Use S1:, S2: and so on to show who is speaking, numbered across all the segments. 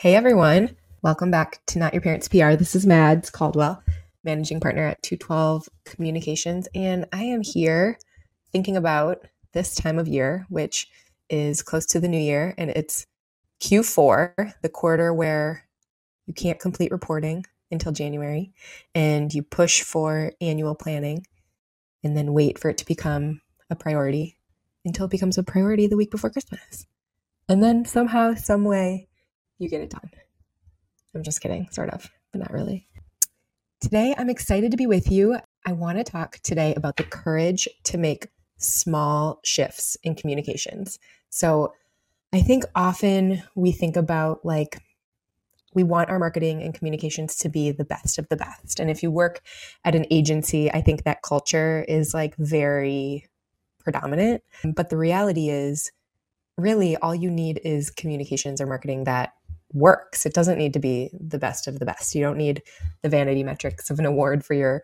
S1: Hey everyone, welcome back to Not Your Parents PR. This is Mads Caldwell, managing partner at 212 Communications, and I am here thinking about this time of year, which is close to the new year, and it's Q4, the quarter where you can't complete reporting until January, and you push for annual planning and then wait for it to become a priority until it becomes a priority the week before Christmas. And then somehow, some way, you get it done. I'm just kidding, sort of, but not really. Today, I'm excited to be with you. I want to talk today about the courage to make small shifts in communications. So, I think often we think about like, we want our marketing and communications to be the best of the best. And if you work at an agency, I think that culture is like very predominant. But the reality is, really, all you need is communications or marketing that works. It doesn't need to be the best of the best. You don't need the vanity metrics of an award for your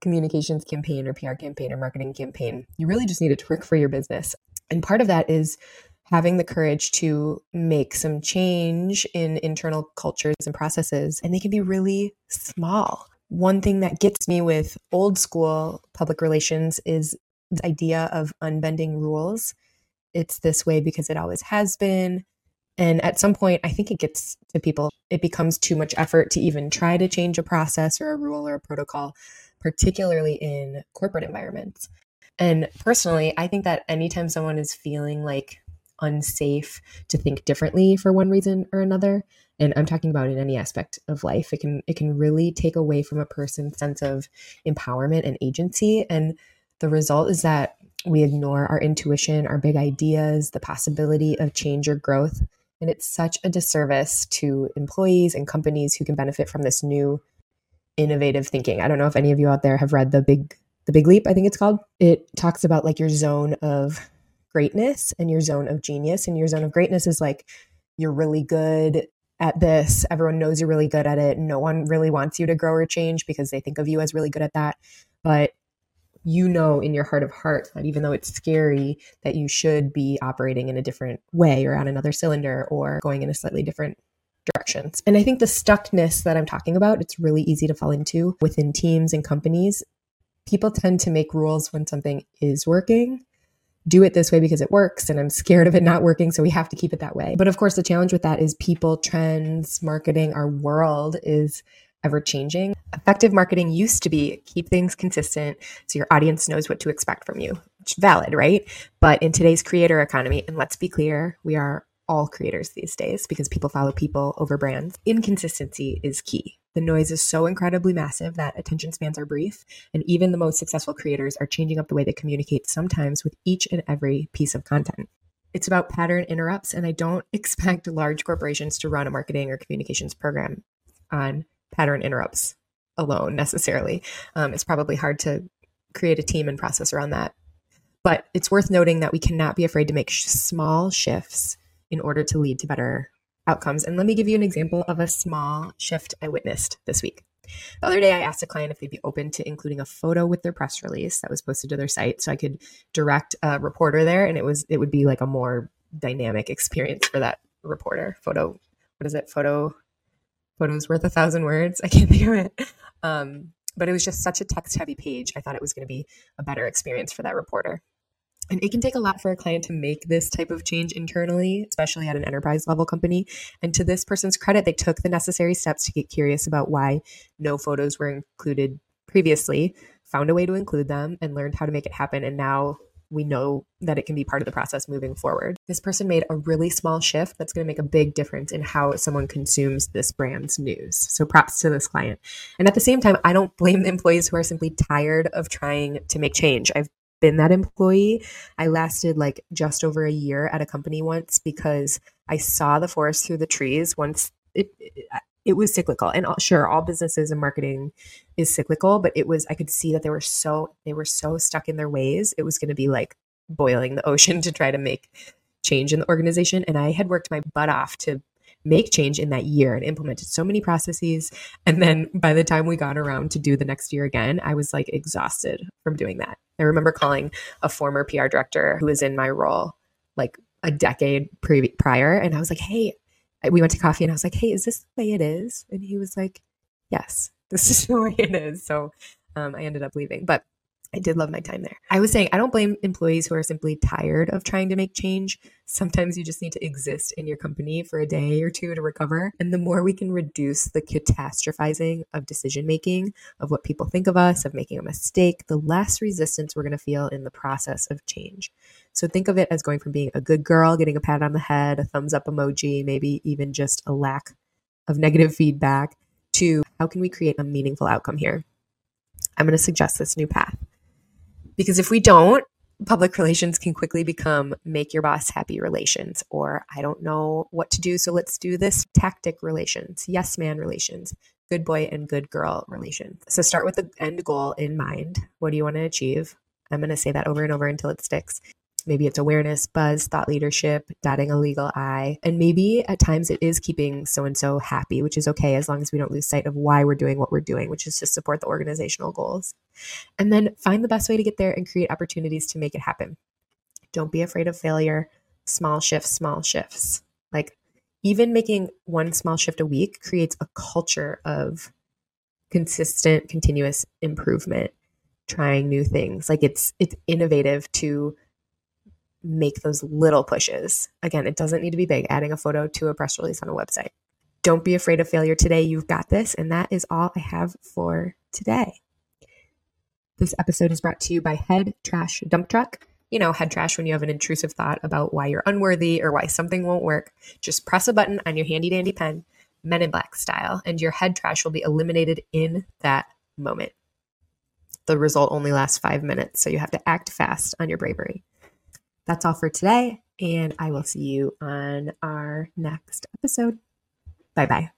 S1: communications campaign or PR campaign or marketing campaign. You really just need it to work for your business. And part of that is having the courage to make some change in internal cultures and processes, and they can be really small. One thing that gets me with old school public relations is the idea of unbending rules. It's this way because it always has been. And at some point, I think it gets to people, it becomes too much effort to even try to change a process or a rule or a protocol, particularly in corporate environments. And personally, I think that anytime someone is feeling like unsafe to think differently for one reason or another, and I'm talking about in any aspect of life, it can it can really take away from a person's sense of empowerment and agency. And the result is that we ignore our intuition, our big ideas, the possibility of change or growth and it's such a disservice to employees and companies who can benefit from this new innovative thinking. I don't know if any of you out there have read the big the big leap, I think it's called. It talks about like your zone of greatness and your zone of genius. And your zone of greatness is like you're really good at this. Everyone knows you're really good at it. No one really wants you to grow or change because they think of you as really good at that. But you know in your heart of hearts that even though it's scary that you should be operating in a different way or on another cylinder or going in a slightly different directions. And I think the stuckness that I'm talking about, it's really easy to fall into within teams and companies. People tend to make rules when something is working. Do it this way because it works, and I'm scared of it not working, so we have to keep it that way. But of course, the challenge with that is people, trends, marketing, our world is ever changing. Effective marketing used to be keep things consistent so your audience knows what to expect from you. Is valid, right? But in today's creator economy, and let's be clear, we are all creators these days because people follow people over brands. Inconsistency is key. The noise is so incredibly massive that attention spans are brief, and even the most successful creators are changing up the way they communicate sometimes with each and every piece of content. It's about pattern interrupts, and I don't expect large corporations to run a marketing or communications program on pattern interrupts alone necessarily. Um, it's probably hard to create a team and process around that. But it's worth noting that we cannot be afraid to make sh- small shifts in order to lead to better outcomes. And let me give you an example of a small shift I witnessed this week. The other day, I asked a client if they'd be open to including a photo with their press release that was posted to their site, so I could direct a reporter there, and it was it would be like a more dynamic experience for that reporter. Photo, what is it? Photo photos worth a thousand words. I can't think of it. Um, but it was just such a text heavy page. I thought it was going to be a better experience for that reporter. And it can take a lot for a client to make this type of change internally, especially at an enterprise level company. And to this person's credit, they took the necessary steps to get curious about why no photos were included previously, found a way to include them, and learned how to make it happen. And now we know that it can be part of the process moving forward. This person made a really small shift that's going to make a big difference in how someone consumes this brand's news. So props to this client. And at the same time, I don't blame the employees who are simply tired of trying to make change. I've been that employee. I lasted like just over a year at a company once because I saw the forest through the trees once it, it, it was cyclical. And uh, sure all businesses and marketing is cyclical but it was i could see that they were so they were so stuck in their ways it was going to be like boiling the ocean to try to make change in the organization. And i had worked my butt off to make change in that year and implemented so many processes. And then by the time we got around to do the next year again i was like exhausted from doing that. I remember calling a former pr director who was in my role like a decade pre- prior and i was like hey we went to coffee and I was like, hey, is this the way it is? And he was like, yes, this is the way it is. So um, I ended up leaving. But I did love my time there. I was saying, I don't blame employees who are simply tired of trying to make change. Sometimes you just need to exist in your company for a day or two to recover. And the more we can reduce the catastrophizing of decision making, of what people think of us, of making a mistake, the less resistance we're going to feel in the process of change. So think of it as going from being a good girl, getting a pat on the head, a thumbs up emoji, maybe even just a lack of negative feedback, to how can we create a meaningful outcome here? I'm going to suggest this new path. Because if we don't, public relations can quickly become make your boss happy relations, or I don't know what to do, so let's do this tactic relations, yes man relations, good boy and good girl relations. So start with the end goal in mind. What do you want to achieve? I'm going to say that over and over until it sticks. Maybe it's awareness, buzz, thought leadership, dotting a legal I. And maybe at times it is keeping so and so happy, which is okay as long as we don't lose sight of why we're doing what we're doing, which is to support the organizational goals. And then find the best way to get there and create opportunities to make it happen. Don't be afraid of failure. Small shifts, small shifts. Like even making one small shift a week creates a culture of consistent, continuous improvement, trying new things. Like it's it's innovative to make those little pushes. Again, it doesn't need to be big, adding a photo to a press release on a website. Don't be afraid of failure today. You've got this. And that is all I have for today. This episode is brought to you by Head Trash Dump Truck. You know, head trash when you have an intrusive thought about why you're unworthy or why something won't work. Just press a button on your handy dandy pen, Men in Black style, and your head trash will be eliminated in that moment. The result only lasts five minutes, so you have to act fast on your bravery. That's all for today, and I will see you on our next episode. Bye bye.